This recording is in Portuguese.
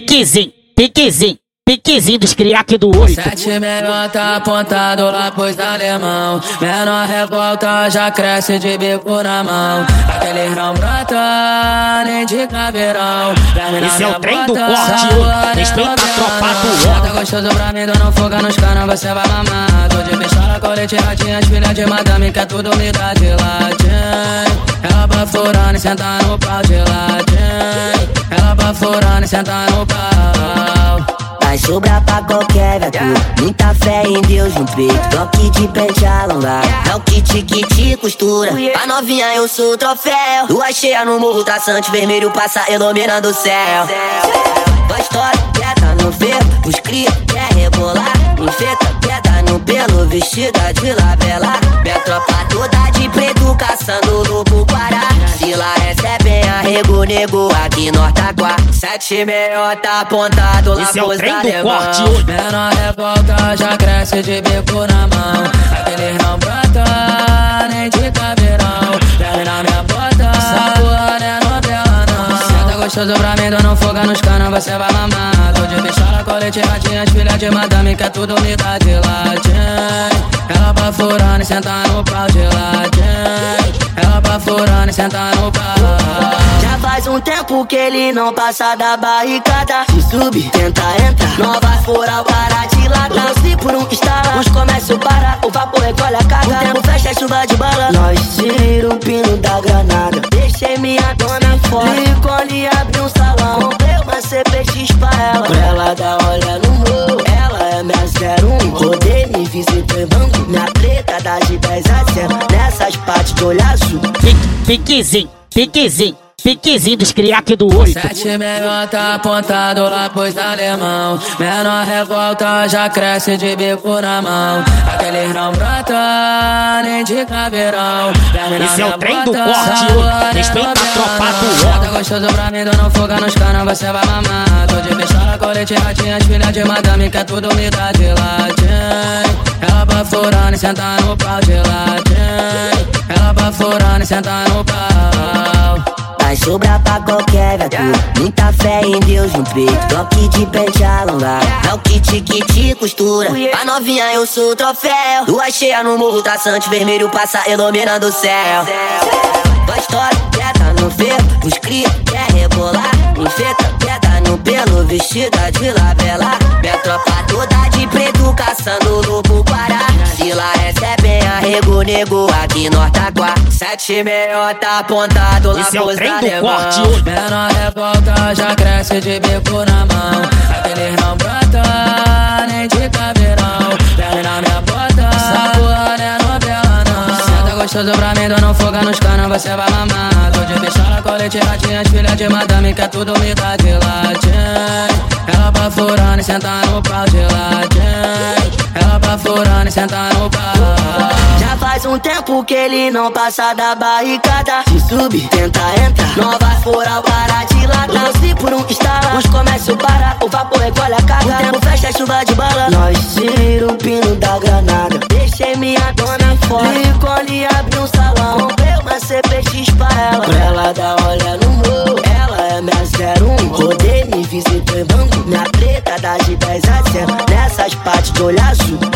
piquezinho, piquezinho, piquezinho dos criaque do oito. Sete melhor tá apontado lá pros alemão. Menor revolta já cresce de bico na mão. Aquele não brota nem de caveirão. Esse é o trem do corte, respeita a tropa do ó. Tá gostoso pra mim, dando foga nos caras, você vai mamar. Tô de pistola, colete, ratinhas, filha de madame, quer tudo me dá de latim. Ela baforando e senta no pau de latim. Ela baforando e senta no pau. Vai sobrar pra qualquer gato Muita fé em Deus no peito. Toque de pente alongado É o kit que te costura. A novinha eu sou o troféu. Lua cheia no morro traçante Vermelho passa iluminando o céu. Gostosa, quieta no ferro Os cria quer rebolar Infeta, quieta no pelo Vestida de labela Minha tropa toda de preto Caçando lobo guará Se lá recebem arrego nego Aqui no Artaquá Sete melhor tá apontado lá Esse é pros do alemão. Menor revolta já cresce de bico na mão. Aquele pra mim, dando foga nos canos, você vai mamar. Tô de pistola, colete, ratinhas, filha de madame, quer tudo me dá de latim. Ela baforando e senta no pau de latim. Ela baforando e senta no pau. Já faz um tempo que ele não passa da barricada Se subir, tenta entrar Não vai furar o cara de lata Se por um instala, os comércios para O vapor recolhe a carga O tempo fecha, é chuva de bala Nós tira o pino da granada Deixei minha dona fora. Licone abre um salão. Comprei uma CPX pra ela Pra ela dar olha no morro Ela é minha 01 Rodei, me visitei banco Minha preta dá de 10 a 0 Nessas partes de olho azul. Pique- Piquezinho, piquezinho, piquezinho dos criaque do oito. Sete melhor tá apontado lá pros alemão. Menor revolta já cresce de bico na mão. Aquele não brota nem de caveirão. Esse é o trem do corte, respeita a tropa do ó. Tá gostoso pra mim, dando foga nos canos, você vai mamar. Tô de pistola, colete, ratinhas, filha de madame, quer tudo me dá de latim. Ela baforando e senta no pau de latim. Ela baforando e senta no pau. Vai sobrar pra qualquer gato. Muita fé em Deus no peito. Toque de pente alongado É o kit que te costura. A novinha eu sou o troféu. Lua cheia no morro traçante Vermelho passa iluminando o céu. Gostosa, quieta no ferro Os cria quer rebolar. Infeta, quieta no pelo. Vestida de labela Minha tropa toda de preto Caçando lobo guará Lá recebem arrego nego Aqui no Artaquá Sete melhor tá apontado lá Esse é o pros trem do alemão. corte. Menor revolta já cresce de bico na mão. Aquele não brota nem de caveirão. Pega na minha bota, essa porra não é novela não. Senta gostoso pra mim, dando foga nos canos, você vai mamar. Tô de pistola, colete, ratinhas, filha de madame, quer tudo me dá de latim. Ela baforando e senta no pau de latim. Ela baforando e senta no pau. Já faz um tempo que ele não passa da barricada. Se subir, tenta entrar furar o cara de lata. Se por um instala, os comércios para O vapor recolhe a carga. O tempo fecha, chuva de bala. Nós tira o pino da granada. Deixei minha dona fora. Licone abre um salão. Comprei uma CPX pra ela Pra ela dar olha no morro Ela é minha 01 Rodei, me visitei banco. Minha preta dá de 10 a 0 Nessas partes de olho azul